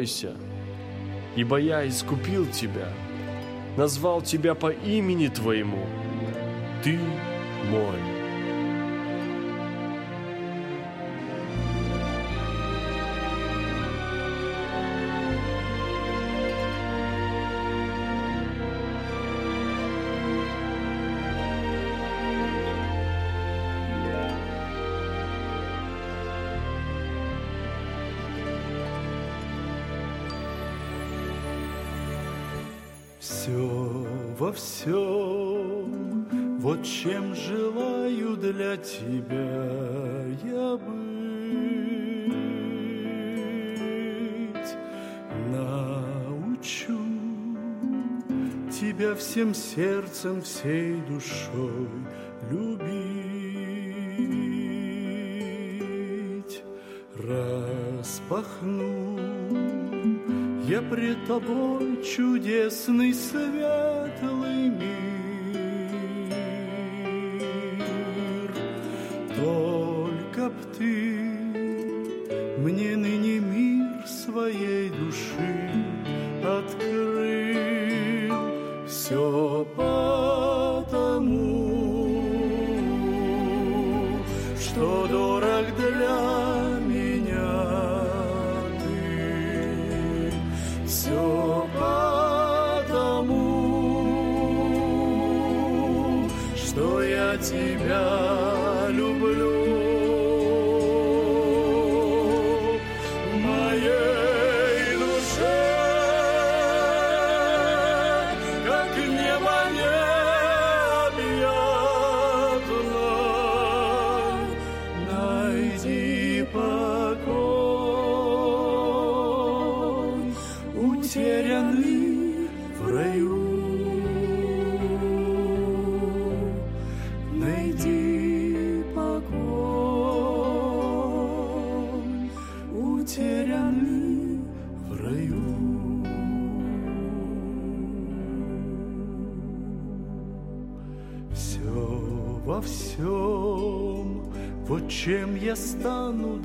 бойся, ибо я искупил тебя, назвал тебя по имени твоему. Ты мой. Тебя я быть. Научу тебя всем сердцем, всей душой любить. Распахну я пред тобой чудесный светлый мир. Только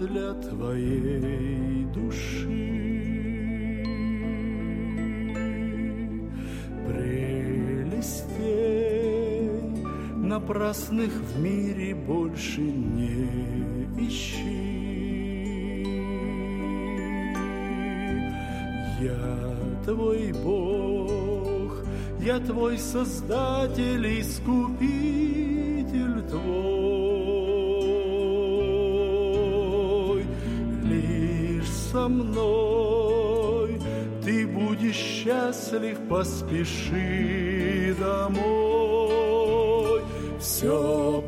для твоей души. Прелестей напрасных в мире больше не ищи. Я твой Бог, я твой Создатель, Искупитель твой. Мной ты будешь счастлив, поспеши домой. Все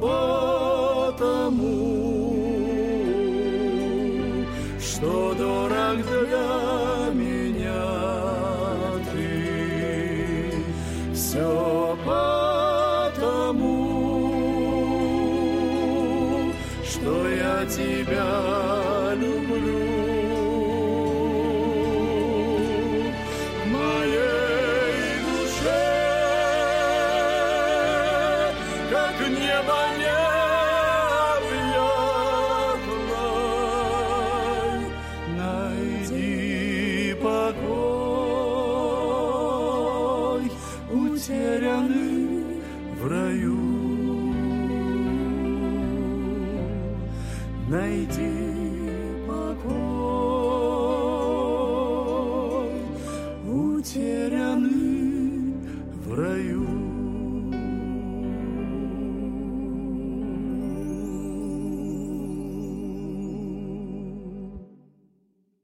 Найди покой, утерянный в раю.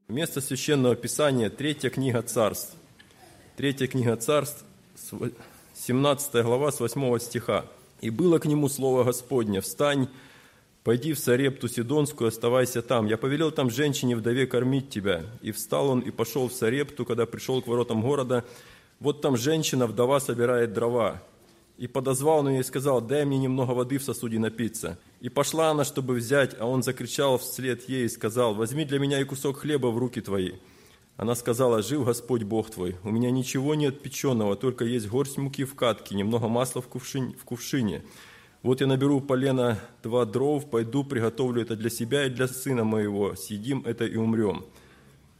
Место Священного Писания, третья книга Царств. Третья книга Царств, с- 17 глава, с 8 стиха. «И было к нему слово Господне, встань, пойди в Сарепту Сидонскую, оставайся там. Я повелел там женщине-вдове кормить тебя. И встал он и пошел в Сарепту, когда пришел к воротам города. Вот там женщина-вдова собирает дрова. И подозвал он ее и сказал, дай мне немного воды в сосуде напиться. И пошла она, чтобы взять, а он закричал вслед ей и сказал, возьми для меня и кусок хлеба в руки твои. Она сказала, жив Господь Бог твой, у меня ничего нет печеного, только есть горсть муки в катке, немного масла в кувшине. В кувшине. Вот я наберу полено два дров, пойду, приготовлю это для себя и для сына моего, съедим это и умрем.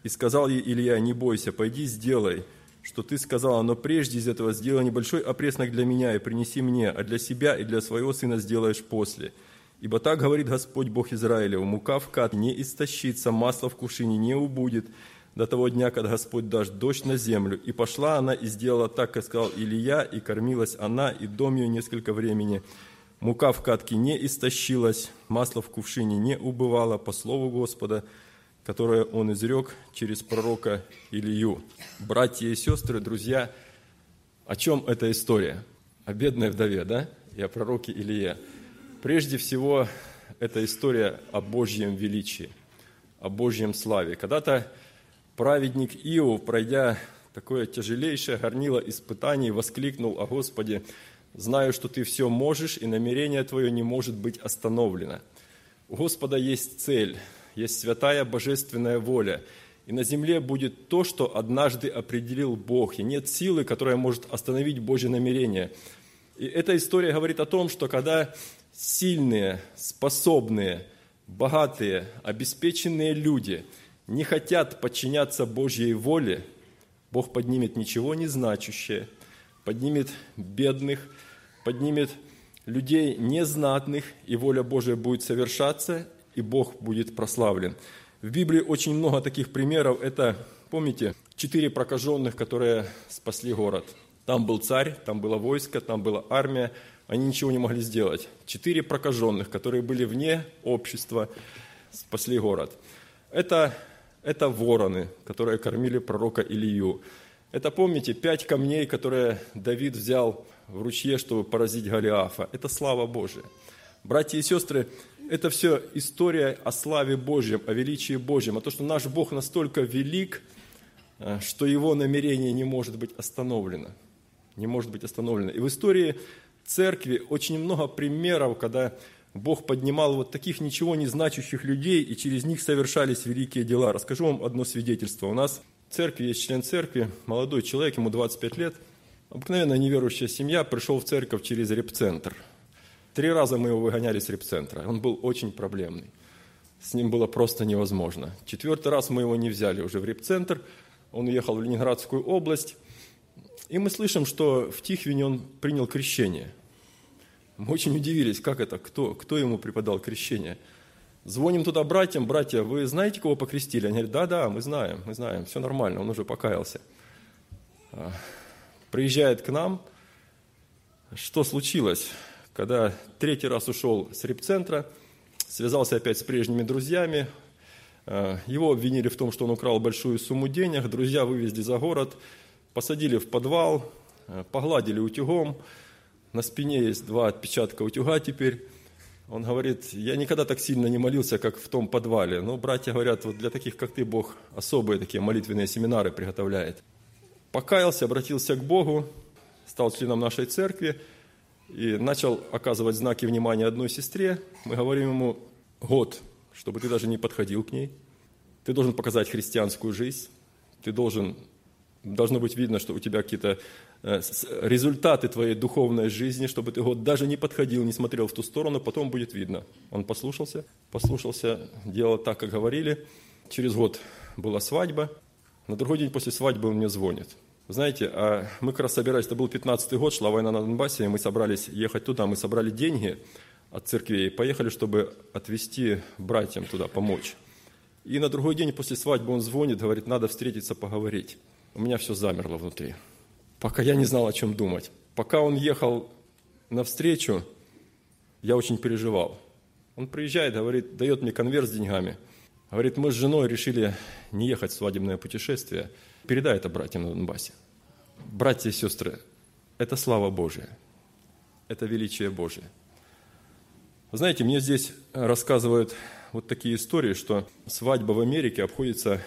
И сказал ей Илья, не бойся, пойди сделай, что ты сказала, но прежде из этого сделай небольшой опреснок для меня и принеси мне, а для себя и для своего сына сделаешь после. Ибо так говорит Господь Бог Израилев, мука в кат не истощится, масло в кувшине не убудет, до того дня, когда Господь даст дождь на землю. И пошла она и сделала так, как сказал Илья, и кормилась она, и дом ее несколько времени. Мука в катке не истощилась, масло в кувшине не убывало, по слову Господа, которое он изрек через пророка Илью. Братья и сестры, друзья, о чем эта история? О бедной вдове, да? И о пророке Илье. Прежде всего, это история о Божьем величии, о Божьем славе. Когда-то праведник Иов, пройдя такое тяжелейшее горнило испытаний, воскликнул о Господе, «Знаю, что Ты все можешь, и намерение Твое не может быть остановлено». У Господа есть цель, есть святая божественная воля, и на земле будет то, что однажды определил Бог, и нет силы, которая может остановить Божье намерение. И эта история говорит о том, что когда сильные, способные, богатые, обеспеченные люди – не хотят подчиняться Божьей воле, Бог поднимет ничего не значащее, поднимет бедных, поднимет людей незнатных, и воля Божья будет совершаться, и Бог будет прославлен. В Библии очень много таких примеров. Это, помните, четыре прокаженных, которые спасли город. Там был царь, там было войско, там была армия. Они ничего не могли сделать. Четыре прокаженных, которые были вне общества, спасли город. Это это вороны, которые кормили пророка Илью. Это, помните, пять камней, которые Давид взял в ручье, чтобы поразить Голиафа. Это слава Божия. Братья и сестры, это все история о славе Божьем, о величии Божьем, о том, что наш Бог настолько велик, э, что его намерение не может быть остановлено. Не может быть остановлено. И в истории церкви очень много примеров, когда Бог поднимал вот таких ничего не значащих людей, и через них совершались великие дела. Расскажу вам одно свидетельство. У нас церкви есть член церкви, молодой человек, ему 25 лет, обыкновенная неверующая семья, пришел в церковь через репцентр. Три раза мы его выгоняли с репцентра. Он был очень проблемный. С ним было просто невозможно. Четвертый раз мы его не взяли уже в репцентр. Он уехал в Ленинградскую область. И мы слышим, что в Тихвине он принял крещение – мы очень удивились, как это, кто, кто ему преподал крещение. Звоним туда братьям, братья, вы знаете, кого покрестили? Они говорят, да, да, мы знаем, мы знаем, все нормально, он уже покаялся. А, приезжает к нам, что случилось? Когда третий раз ушел с репцентра, связался опять с прежними друзьями, а, его обвинили в том, что он украл большую сумму денег, друзья вывезли за город, посадили в подвал, а, погладили утюгом, на спине есть два отпечатка утюга теперь. Он говорит, я никогда так сильно не молился, как в том подвале. Но братья говорят, вот для таких, как ты, Бог особые такие молитвенные семинары приготовляет. Покаялся, обратился к Богу, стал членом нашей церкви и начал оказывать знаки внимания одной сестре. Мы говорим ему, год, чтобы ты даже не подходил к ней. Ты должен показать христианскую жизнь. Ты должен, должно быть видно, что у тебя какие-то результаты твоей духовной жизни, чтобы ты год даже не подходил, не смотрел в ту сторону, потом будет видно. Он послушался, послушался, делал так, как говорили. Через год была свадьба. На другой день после свадьбы он мне звонит. Знаете, а мы как раз собирались, это был 15-й год, шла война на Донбассе, и мы собрались ехать туда, мы собрали деньги от церквей, поехали, чтобы отвезти братьям туда, помочь. И на другой день после свадьбы он звонит, говорит, надо встретиться, поговорить. У меня все замерло внутри пока я не знал, о чем думать. Пока он ехал навстречу, я очень переживал. Он приезжает, говорит, дает мне конверт с деньгами. Говорит, мы с женой решили не ехать в свадебное путешествие. Передай это братьям на Донбассе. Братья и сестры, это слава Божия. Это величие Божие. Вы знаете, мне здесь рассказывают вот такие истории, что свадьба в Америке обходится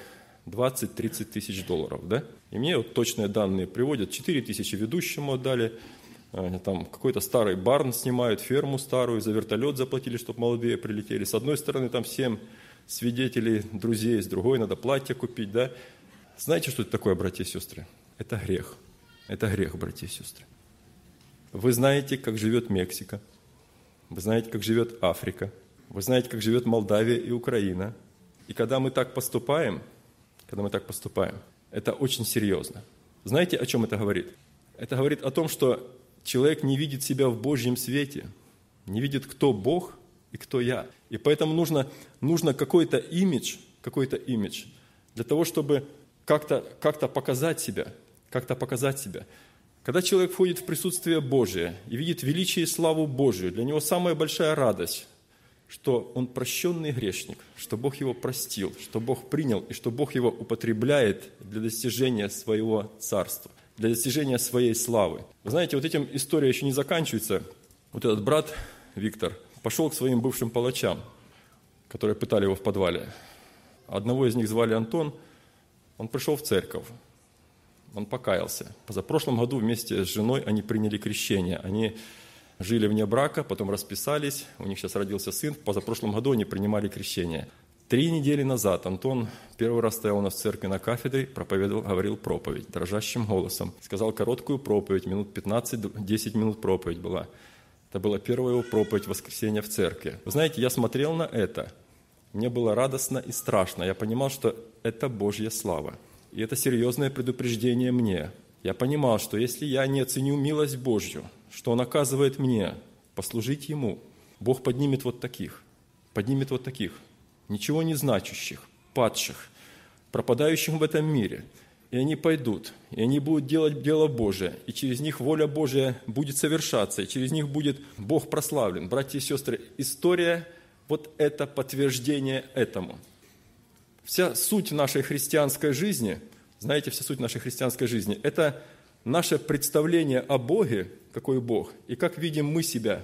20-30 тысяч долларов, да? И мне вот точные данные приводят. 4 тысячи ведущему отдали, э, там какой-то старый барн снимают, ферму старую, за вертолет заплатили, чтобы молодые прилетели. С одной стороны, там 7 свидетелей, друзей, с другой надо платье купить, да? Знаете, что это такое, братья и сестры? Это грех. Это грех, братья и сестры. Вы знаете, как живет Мексика. Вы знаете, как живет Африка. Вы знаете, как живет Молдавия и Украина. И когда мы так поступаем – когда мы так поступаем. Это очень серьезно. Знаете, о чем это говорит? Это говорит о том, что человек не видит себя в Божьем свете, не видит, кто Бог и кто я. И поэтому нужно, нужно какой-то имидж, какой-то имидж для того, чтобы как-то как показать себя, как-то показать себя. Когда человек входит в присутствие Божие и видит величие и славу Божию, для него самая большая радость, что он прощенный грешник, что Бог его простил, что Бог принял и что Бог его употребляет для достижения своего царства, для достижения своей славы. Вы знаете, вот этим история еще не заканчивается. Вот этот брат Виктор пошел к своим бывшим палачам, которые пытали его в подвале. Одного из них звали Антон, он пришел в церковь он покаялся. Позапрошлом году вместе с женой они приняли крещение. Они жили вне брака, потом расписались, у них сейчас родился сын. В позапрошлом году они принимали крещение. Три недели назад Антон первый раз стоял у нас в церкви на кафедре, проповедовал, говорил проповедь дрожащим голосом. Сказал короткую проповедь, минут 15-10 минут проповедь была. Это была первая его проповедь воскресенья в церкви. Вы знаете, я смотрел на это, мне было радостно и страшно. Я понимал, что это Божья слава. И это серьезное предупреждение мне. Я понимал, что если я не оценю милость Божью, что Он оказывает мне, послужить Ему, Бог поднимет вот таких, поднимет вот таких, ничего не значащих, падших, пропадающих в этом мире. И они пойдут, и они будут делать дело Божие, и через них воля Божия будет совершаться, и через них будет Бог прославлен. Братья и сестры, история – вот это подтверждение этому – Вся суть нашей христианской жизни, знаете, вся суть нашей христианской жизни – это наше представление о Боге, какой Бог, и как видим мы себя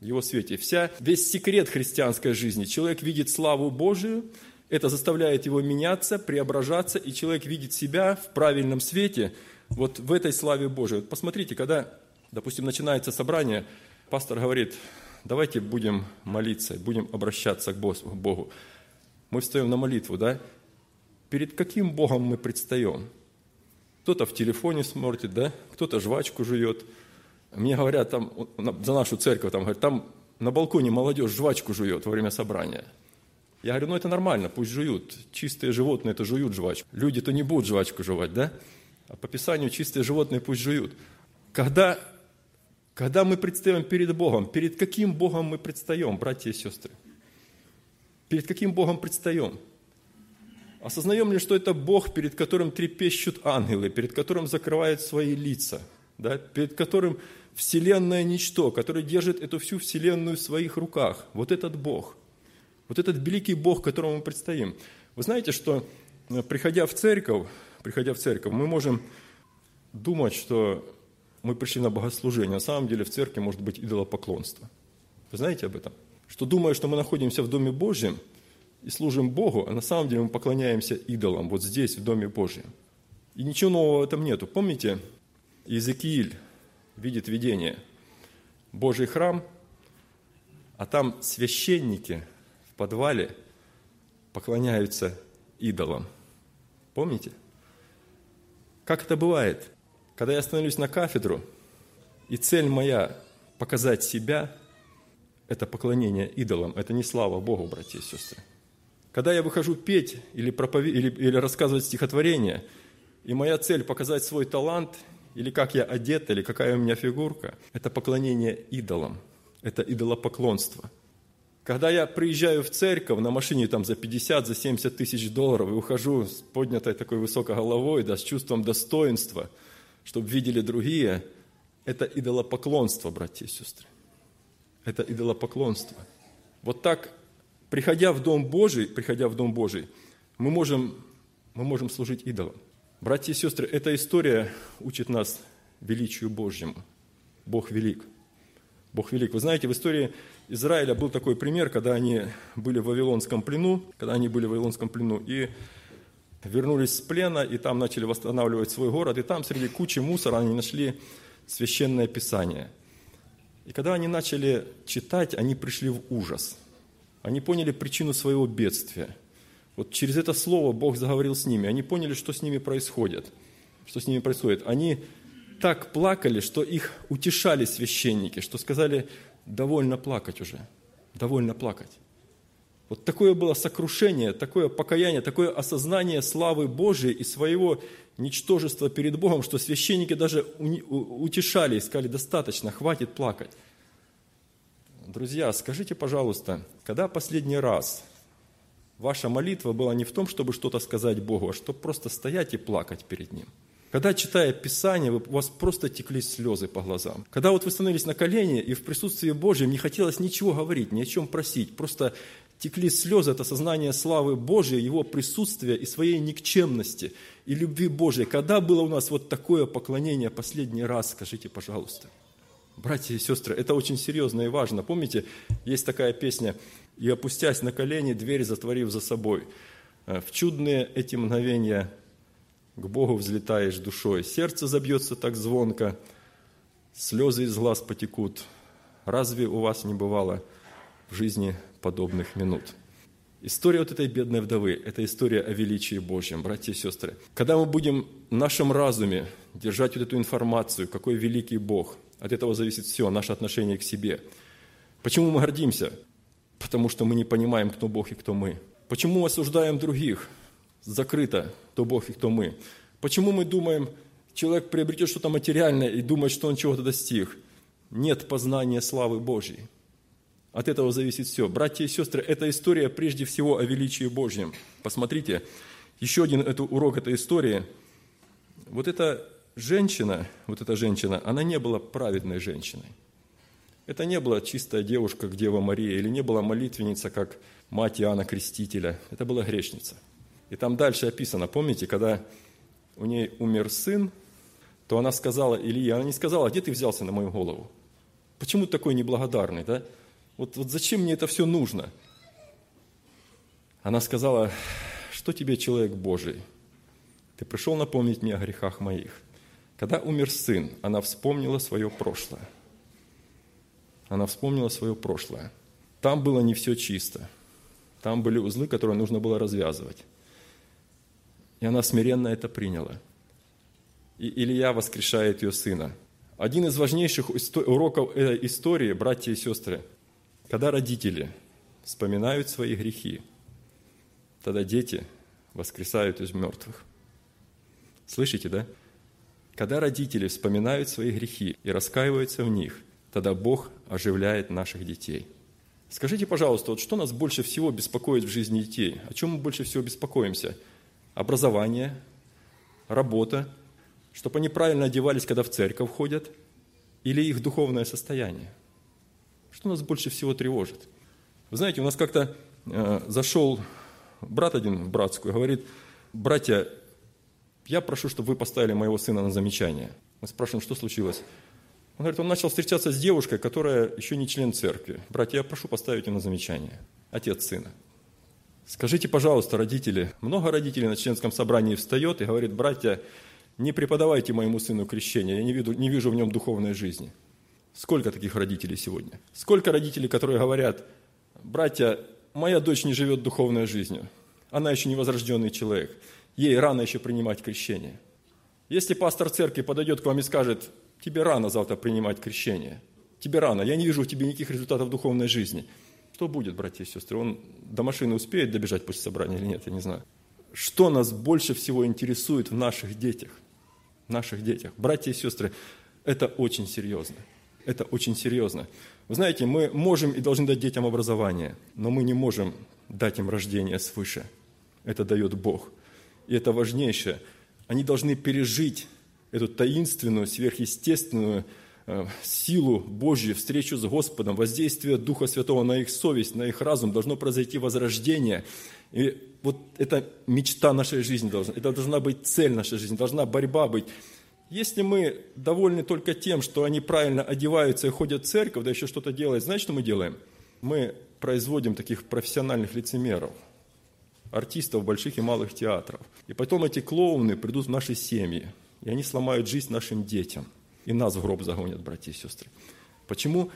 в Его свете. Вся, весь секрет христианской жизни. Человек видит славу Божию, это заставляет его меняться, преображаться, и человек видит себя в правильном свете, вот в этой славе Божией. Вот посмотрите, когда, допустим, начинается собрание, пастор говорит, давайте будем молиться, будем обращаться к Богу мы встаем на молитву, да? Перед каким Богом мы предстаем? Кто-то в телефоне смотрит, да? Кто-то жвачку жует. Мне говорят, там, за нашу церковь, там, говорят, там на балконе молодежь жвачку жует во время собрания. Я говорю, ну это нормально, пусть жуют. Чистые животные это жуют жвачку. Люди-то не будут жвачку жевать, да? А по Писанию чистые животные пусть жуют. Когда, когда мы предстаем перед Богом, перед каким Богом мы предстаем, братья и сестры? Перед каким Богом предстаем? Осознаем ли, что это Бог, перед которым трепещут ангелы, перед которым закрывают свои лица, да? перед которым вселенное ничто, который держит эту всю вселенную в своих руках. Вот этот Бог. Вот этот великий Бог, которому мы предстоим. Вы знаете, что э, приходя в церковь, приходя в церковь, мы можем думать, что мы пришли на богослужение. На самом деле в церкви может быть идолопоклонство. Вы знаете об этом? что думая, что мы находимся в Доме Божьем и служим Богу, а на самом деле мы поклоняемся идолам вот здесь, в Доме Божьем. И ничего нового в этом нету. Помните, Иезекииль видит видение. Божий храм, а там священники в подвале поклоняются идолам. Помните? Как это бывает? Когда я становлюсь на кафедру, и цель моя – показать себя – это поклонение идолам, это не слава Богу, братья и сестры. Когда я выхожу петь или, пропове... или, или рассказывать стихотворение, и моя цель показать свой талант, или как я одет, или какая у меня фигурка, это поклонение идолам, это идолопоклонство. Когда я приезжаю в церковь на машине там за 50, за 70 тысяч долларов и ухожу с поднятой такой высокой головой, да, с чувством достоинства, чтобы видели другие, это идолопоклонство, братья и сестры это идолопоклонство. Вот так, приходя в Дом Божий, приходя в Дом Божий, мы можем, мы можем служить идолам. Братья и сестры, эта история учит нас величию Божьему. Бог велик. Бог велик. Вы знаете, в истории Израиля был такой пример, когда они были в Вавилонском плену, когда они были в Вавилонском плену, и вернулись с плена, и там начали восстанавливать свой город, и там среди кучи мусора они нашли священное писание – и когда они начали читать, они пришли в ужас. Они поняли причину своего бедствия. Вот через это слово Бог заговорил с ними. Они поняли, что с ними происходит. Что с ними происходит. Они так плакали, что их утешали священники, что сказали, довольно плакать уже, довольно плакать. Вот такое было сокрушение, такое покаяние, такое осознание славы Божией и своего ничтожества перед Богом, что священники даже утешали и сказали, достаточно, хватит плакать. Друзья, скажите, пожалуйста, когда последний раз ваша молитва была не в том, чтобы что-то сказать Богу, а чтобы просто стоять и плакать перед Ним – когда, читая Писание, у вас просто текли слезы по глазам. Когда вот вы становились на колени, и в присутствии Божьем не хотелось ничего говорить, ни о чем просить, просто текли слезы, это сознание славы Божьей, Его присутствия и своей никчемности, и любви Божьей. Когда было у нас вот такое поклонение последний раз, скажите, пожалуйста. Братья и сестры, это очень серьезно и важно. Помните, есть такая песня «И опустясь на колени, дверь затворив за собой». В чудные эти мгновения к Богу взлетаешь душой. Сердце забьется так звонко, слезы из глаз потекут. Разве у вас не бывало в жизни подобных минут? История вот этой бедной вдовы – это история о величии Божьем, братья и сестры. Когда мы будем в нашем разуме держать вот эту информацию, какой великий Бог, от этого зависит все, наше отношение к себе. Почему мы гордимся? Потому что мы не понимаем, кто Бог и кто мы. Почему осуждаем других? закрыто, кто Бог и кто мы. Почему мы думаем, человек приобретет что-то материальное и думает, что он чего-то достиг? Нет познания славы Божьей. От этого зависит все. Братья и сестры, эта история прежде всего о величии Божьем. Посмотрите, еще один это урок этой истории. Вот эта женщина, вот эта женщина, она не была праведной женщиной. Это не была чистая девушка, как Дева Мария, или не была молитвенница, как мать Иоанна Крестителя. Это была грешница – и там дальше описано, помните, когда у ней умер сын, то она сказала Ильи, она не сказала, «А где ты взялся на мою голову? Почему ты такой неблагодарный, да? Вот, вот зачем мне это все нужно? Она сказала, что тебе, человек Божий? Ты пришел напомнить мне о грехах моих. Когда умер сын, она вспомнила свое прошлое. Она вспомнила свое прошлое. Там было не все чисто. Там были узлы, которые нужно было развязывать. И она смиренно это приняла. И Илья воскрешает ее сына. Один из важнейших уроков истории, братья и сестры, когда родители вспоминают свои грехи, тогда дети воскресают из мертвых. Слышите, да? Когда родители вспоминают свои грехи и раскаиваются в них, тогда Бог оживляет наших детей. Скажите, пожалуйста, вот что нас больше всего беспокоит в жизни детей? О чем мы больше всего беспокоимся – образование, работа, чтобы они правильно одевались, когда в церковь ходят, или их духовное состояние. Что нас больше всего тревожит? Вы знаете, у нас как-то э, зашел брат один в братскую, говорит, братья, я прошу, чтобы вы поставили моего сына на замечание. Мы спрашиваем, что случилось? Он говорит, он начал встречаться с девушкой, которая еще не член церкви. Братья, я прошу поставить на замечание. Отец сына. Скажите, пожалуйста, родители, много родителей на членском собрании встает и говорит, братья, не преподавайте моему сыну крещение, я не вижу, не вижу в нем духовной жизни. Сколько таких родителей сегодня? Сколько родителей, которые говорят, братья, моя дочь не живет духовной жизнью, она еще не возрожденный человек, ей рано еще принимать крещение. Если пастор церкви подойдет к вам и скажет, тебе рано завтра принимать крещение, тебе рано, я не вижу в тебе никаких результатов духовной жизни – что будет, братья и сестры? Он до машины успеет добежать после собрания или нет, я не знаю. Что нас больше всего интересует в наших детях? В наших детях. Братья и сестры, это очень серьезно. Это очень серьезно. Вы знаете, мы можем и должны дать детям образование, но мы не можем дать им рождение свыше. Это дает Бог. И это важнейшее. Они должны пережить эту таинственную, сверхъестественную Э, силу Божью, встречу с Господом, воздействие Духа Святого на их совесть, на их разум, должно произойти возрождение. И вот это мечта нашей жизни должна, это должна быть цель нашей жизни, должна борьба быть. Если мы довольны только тем, что они правильно одеваются и ходят в церковь, да еще что-то делают, знаете, что мы делаем? Мы производим таких профессиональных лицемеров, артистов больших и малых театров. И потом эти клоуны придут в наши семьи, и они сломают жизнь нашим детям – и нас в гроб загонят, братья и сестры. Почему?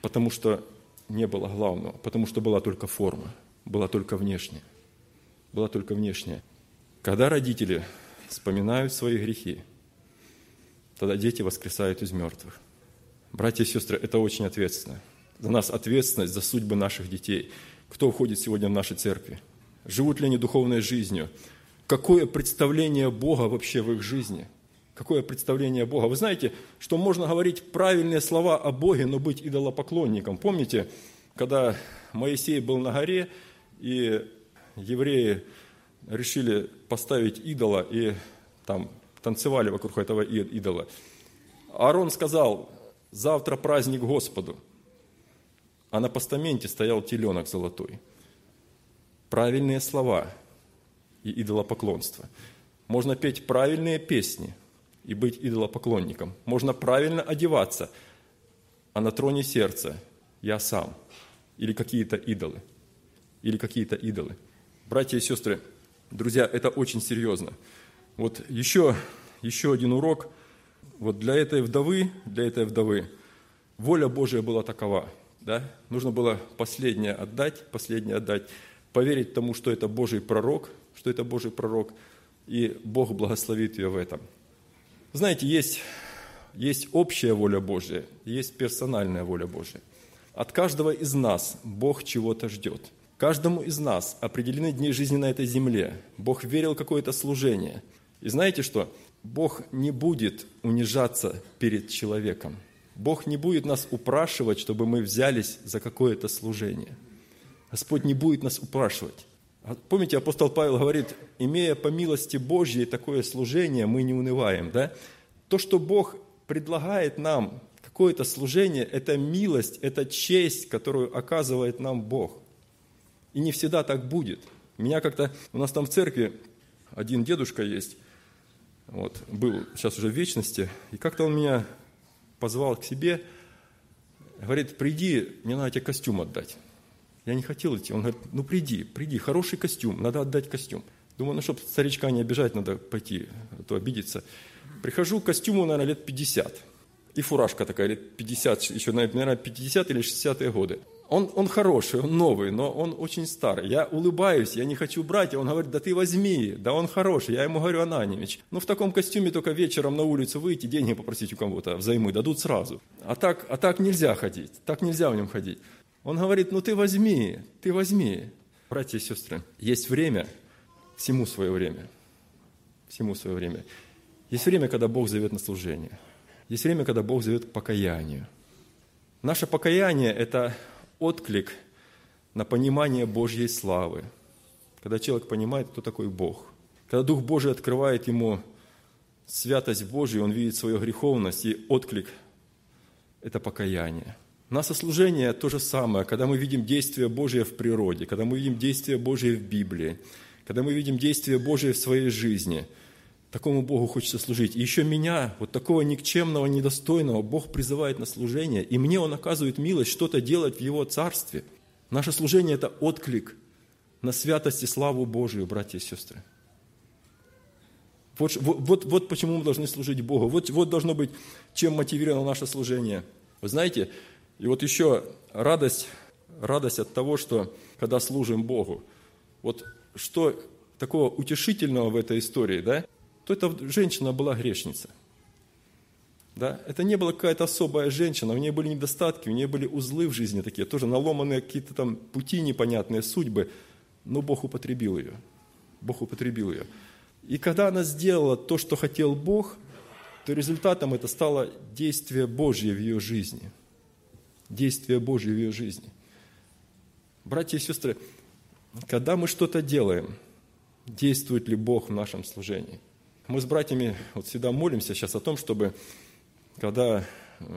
Потому что не было главного, потому что была только форма, была только внешняя. Была только внешняя. Когда родители вспоминают свои грехи, тогда дети воскресают из мертвых. Братья и сестры, это очень ответственно. За нас ответственность за судьбы наших детей. кто входит сегодня в наши церкви? Живут ли они духовной жизнью? Какое представление Бога вообще в их жизни? Какое представление Бога? Вы знаете, что можно говорить правильные слова о Боге, но быть идолопоклонником. Помните, когда Моисей был на горе, и евреи решили поставить идола, и там танцевали вокруг этого идола. Аарон сказал, завтра праздник Господу. А на постаменте стоял теленок золотой. Правильные слова и идолопоклонство. Можно петь правильные песни и быть идолопоклонником. Можно правильно одеваться, а на троне сердца я сам. Или какие-то идолы. Или какие-то идолы. Братья и сестры, друзья, это очень серьезно. Вот еще, еще один урок. Вот для этой вдовы, для этой вдовы воля Божия была такова. Да? Нужно было последнее отдать, последнее отдать, поверить тому, что это Божий пророк, что это Божий пророк, и Бог благословит ее в этом. Знаете, есть, есть общая воля Божья, есть персональная воля Божья. От каждого из нас Бог чего-то ждет. Каждому из нас определены дни жизни на этой земле. Бог верил какое-то служение. И знаете что? Бог не будет унижаться перед человеком. Бог не будет нас упрашивать, чтобы мы взялись за какое-то служение. Господь не будет нас упрашивать. А помните, апостол Павел говорит, имея по милости Божьей такое служение, мы не унываем. Да? То, что Бог предлагает нам, какое-то служение, это милость, это честь, которую оказывает нам Бог. И не всегда так будет. Меня как-то, у нас там в церкви один дедушка есть, вот, был сейчас уже в вечности, и как-то он меня позвал к себе, говорит, приди, мне надо тебе костюм отдать. Я не хотел идти. Он говорит, ну приди, приди, хороший костюм, надо отдать костюм. Думаю, ну, чтобы старичка не обижать, надо пойти, а то обидеться. Прихожу костюму, наверное, лет 50. И фуражка такая, лет 50, еще, наверное, 50 или 60-е годы он, он хороший, он новый, но он очень старый. Я улыбаюсь, я не хочу брать, и он говорит, да ты возьми, да он хороший. Я ему говорю, Ананимич, ну в таком костюме только вечером на улицу выйти, деньги попросить у кого-то, взаймы дадут сразу. А так, а так нельзя ходить, так нельзя в нем ходить. Он говорит, ну ты возьми, ты возьми. Братья и сестры, есть время, всему свое время, всему свое время. Есть время, когда Бог зовет на служение. Есть время, когда Бог зовет к покаянию. Наше покаяние – это отклик на понимание Божьей славы. Когда человек понимает, кто такой Бог. Когда Дух Божий открывает ему святость Божию, он видит свою греховность, и отклик – это покаяние. Наше служение – то же самое, когда мы видим действие Божие в природе, когда мы видим действие Божие в Библии, когда мы видим действие Божие в своей жизни – Такому Богу хочется служить. И еще меня, вот такого никчемного, недостойного, Бог призывает на служение, и мне Он оказывает милость что-то делать в Его Царстве. Наше служение – это отклик на святость и славу Божию, братья и сестры. Вот, вот, вот почему мы должны служить Богу. Вот, вот должно быть, чем мотивировано наше служение. Вы знаете, и вот еще радость, радость от того, что когда служим Богу, вот что такого утешительного в этой истории, да? то эта женщина была грешница. Да? Это не была какая-то особая женщина, у нее были недостатки, у нее были узлы в жизни такие, тоже наломанные какие-то там пути непонятные, судьбы, но Бог употребил ее. Бог употребил ее. И когда она сделала то, что хотел Бог, то результатом это стало действие Божье в ее жизни. Действие Божье в ее жизни. Братья и сестры, когда мы что-то делаем, действует ли Бог в нашем служении – мы с братьями вот всегда молимся сейчас о том, чтобы, когда,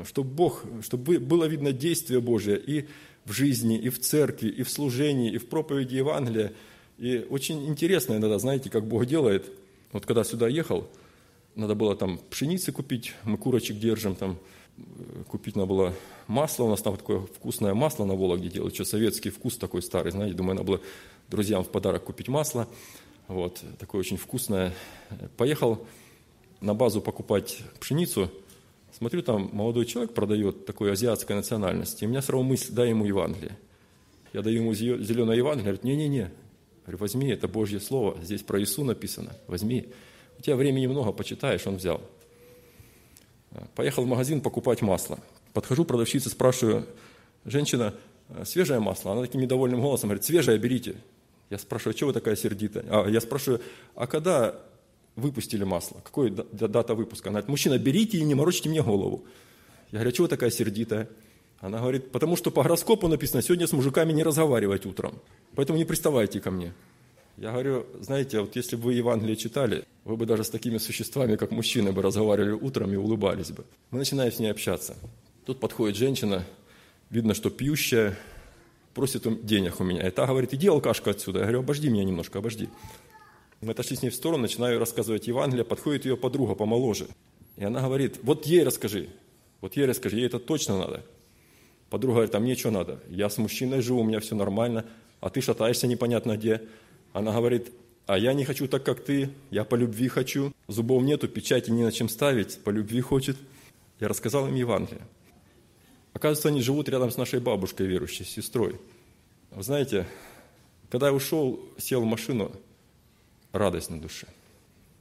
чтобы Бог, чтобы было видно действие Божие и в жизни, и в церкви, и в служении, и в проповеди Евангелия. И очень интересно иногда, знаете, как Бог делает. Вот когда сюда ехал, надо было там пшеницы купить, мы курочек держим, там купить надо было масло, у нас там такое вкусное масло на Вологде делают, что советский вкус такой старый, знаете, думаю, надо было друзьям в подарок купить масло – вот, такое очень вкусное. Поехал на базу покупать пшеницу, смотрю, там молодой человек продает такой азиатской национальности, и у меня сразу мысль, дай ему Евангелие. Я даю ему зеленое Евангелие, говорит, не-не-не, возьми, это Божье Слово, здесь про Иису написано, возьми. У тебя времени много, почитаешь, он взял. Поехал в магазин покупать масло. Подхожу, продавщица, спрашиваю, женщина, свежее масло. Она таким недовольным голосом говорит, свежее берите. Я спрашиваю, что вы такая сердитая? А, я спрашиваю, а когда выпустили масло? Какой дата выпуска? Она говорит, мужчина, берите и не морочите мне голову. Я говорю, а чего такая сердитая? Она говорит, потому что по гороскопу написано, сегодня с мужиками не разговаривать утром, поэтому не приставайте ко мне. Я говорю, знаете, вот если бы вы Евангелие читали, вы бы даже с такими существами, как мужчины, бы разговаривали утром и улыбались бы. Мы начинаем с ней общаться. Тут подходит женщина, видно, что пьющая, просит денег у меня. И та говорит, иди, алкашка, отсюда. Я говорю, обожди меня немножко, обожди. Мы отошли с ней в сторону, начинаю рассказывать Евангелие, подходит ее подруга помоложе. И она говорит, вот ей расскажи, вот ей расскажи, ей это точно надо. Подруга говорит, а мне что надо? Я с мужчиной живу, у меня все нормально, а ты шатаешься непонятно где. Она говорит, а я не хочу так, как ты, я по любви хочу. Зубов нету, печати не на чем ставить, по любви хочет. Я рассказал им Евангелие. Оказывается, они живут рядом с нашей бабушкой верующей, сестрой. Вы знаете, когда я ушел, сел в машину, радость на душе.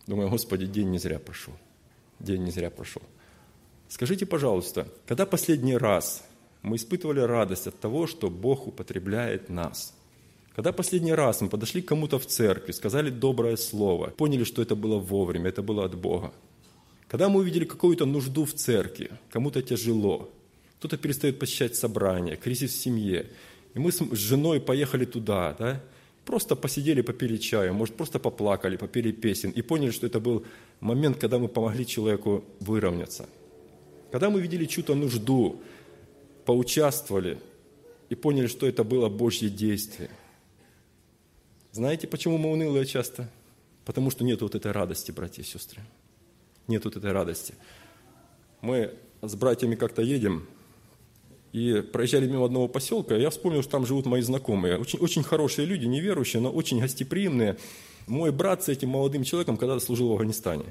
Думаю, Господи, день не зря прошел. День не зря прошел. Скажите, пожалуйста, когда последний раз мы испытывали радость от того, что Бог употребляет нас – когда последний раз мы подошли к кому-то в церкви, сказали доброе слово, поняли, что это было вовремя, это было от Бога. Когда мы увидели какую-то нужду в церкви, кому-то тяжело, кто-то перестает посещать собрания, кризис в семье, и мы с женой поехали туда, да, просто посидели, попили чаю, может, просто поплакали, попели песен, и поняли, что это был момент, когда мы помогли человеку выровняться. Когда мы видели чью-то нужду, поучаствовали и поняли, что это было Божье действие – знаете, почему мы унылые часто? Потому что нет вот этой радости, братья и сестры. Нет вот этой радости. Мы с братьями как-то едем, и проезжали мимо одного поселка, я вспомнил, что там живут мои знакомые. Очень, очень хорошие люди, неверующие, но очень гостеприимные. Мой брат с этим молодым человеком когда-то служил в Афганистане.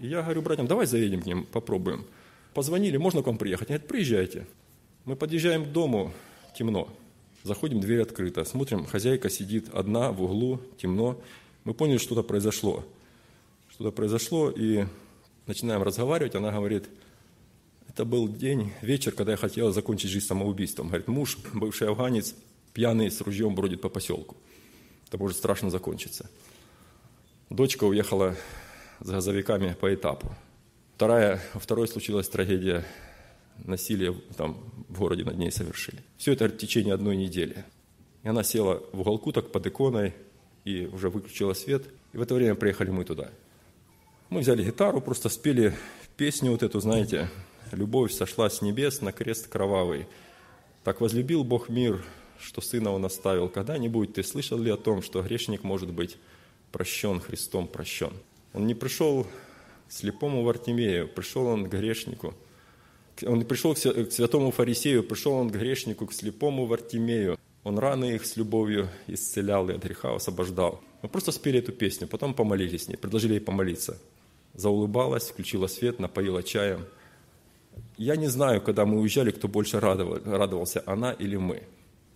И я говорю братьям, давай заедем к ним, попробуем. Позвонили, можно к вам приехать? Они говорят, приезжайте. Мы подъезжаем к дому, темно. Заходим, дверь открыта. Смотрим, хозяйка сидит одна в углу, темно. Мы поняли, что-то произошло. Что-то произошло, и начинаем разговаривать. Она говорит, это был день, вечер, когда я хотела закончить жизнь самоубийством. Говорит, муж, бывший афганец, пьяный с ружьем бродит по поселку. Это может страшно закончиться. Дочка уехала с газовиками по этапу. Вторая, второй случилась трагедия насилие там в городе над ней совершили. Все это в течение одной недели. И она села в уголку так под иконой и уже выключила свет. И в это время приехали мы туда. Мы взяли гитару, просто спели песню вот эту, знаете, «Любовь сошла с небес на крест кровавый». Так возлюбил Бог мир, что Сына Он оставил. Когда-нибудь ты слышал ли о том, что грешник может быть прощен, Христом прощен? Он не пришел к слепому Вартимею, пришел он к грешнику – он пришел к святому фарисею, пришел он к грешнику, к слепому Вартимею. Он раны их с любовью исцелял и от греха освобождал. Мы просто спели эту песню, потом помолились с ней, предложили ей помолиться. Заулыбалась, включила свет, напоила чаем. Я не знаю, когда мы уезжали, кто больше радовался, она или мы.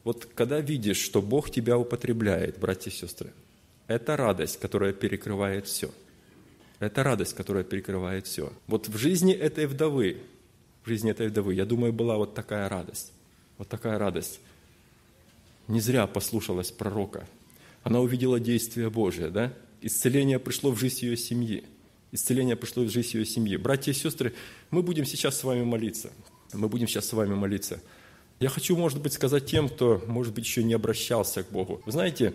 Вот когда видишь, что Бог тебя употребляет, братья и сестры, это радость, которая перекрывает все. Это радость, которая перекрывает все. Вот в жизни этой вдовы в жизни этой вдовы. Я думаю, была вот такая радость. Вот такая радость. Не зря послушалась пророка. Она увидела действие Божие, да? Исцеление пришло в жизнь ее семьи. Исцеление пришло в жизнь ее семьи. Братья и сестры, мы будем сейчас с вами молиться. Мы будем сейчас с вами молиться. Я хочу, может быть, сказать тем, кто, может быть, еще не обращался к Богу. Вы знаете,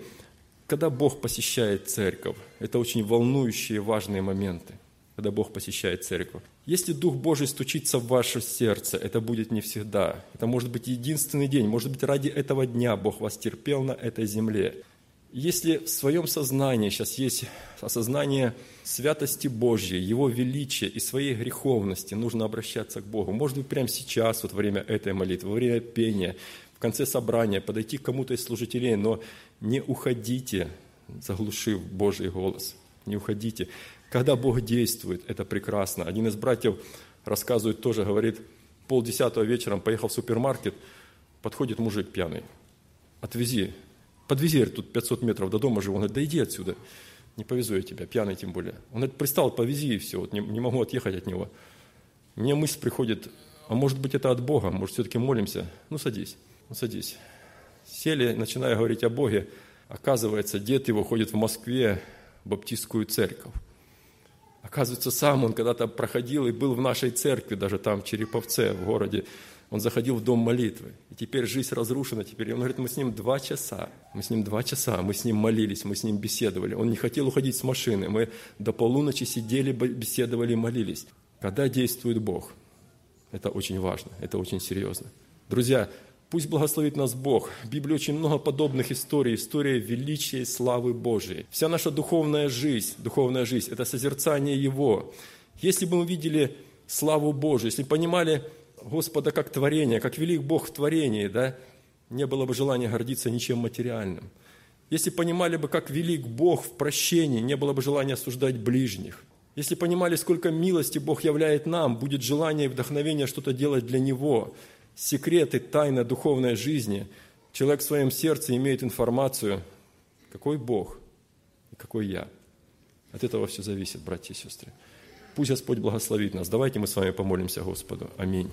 когда Бог посещает церковь, это очень волнующие, важные моменты, когда Бог посещает церковь. Если Дух Божий стучится в ваше сердце, это будет не всегда. Это может быть единственный день. Может быть, ради этого дня Бог вас терпел на этой земле. Если в своем сознании сейчас есть осознание святости Божьей, Его величия и своей греховности, нужно обращаться к Богу. Может быть, прямо сейчас, вот во время этой молитвы, во время пения, в конце собрания, подойти к кому-то из служителей, но не уходите, заглушив Божий голос. Не уходите. Когда Бог действует, это прекрасно. Один из братьев рассказывает тоже, говорит, полдесятого вечером поехал в супермаркет, подходит мужик пьяный. Отвези, подвези, тут 500 метров до дома живу. Он говорит, да иди отсюда, не повезу я тебя, пьяный тем более. Он говорит, пристал, повези и все, вот не, не могу отъехать от него. Мне мысль приходит, а может быть это от Бога, может все-таки молимся? Ну садись, ну садись. Сели, начиная говорить о Боге, оказывается, дед его ходит в Москве в баптистскую церковь. Оказывается, сам он когда-то проходил и был в нашей церкви, даже там, в Череповце, в городе. Он заходил в дом молитвы. И теперь жизнь разрушена. Теперь он говорит, мы с ним два часа. Мы с ним два часа. Мы с ним молились, мы с ним беседовали. Он не хотел уходить с машины. Мы до полуночи сидели, беседовали, молились. Когда действует Бог? Это очень важно, это очень серьезно. Друзья, Пусть благословит нас Бог. В Библии очень много подобных историй, история величия и славы Божией. Вся наша духовная жизнь, духовная жизнь – это созерцание Его. Если бы мы видели славу Божию, если понимали Господа как творение, как велик Бог в творении, да, не было бы желания гордиться ничем материальным. Если понимали бы, как велик Бог в прощении, не было бы желания осуждать ближних. Если понимали, сколько милости Бог являет нам, будет желание и вдохновение что-то делать для Него – секреты, тайна духовной жизни, человек в своем сердце имеет информацию, какой Бог и какой я. От этого все зависит, братья и сестры. Пусть Господь благословит нас. Давайте мы с вами помолимся Господу. Аминь.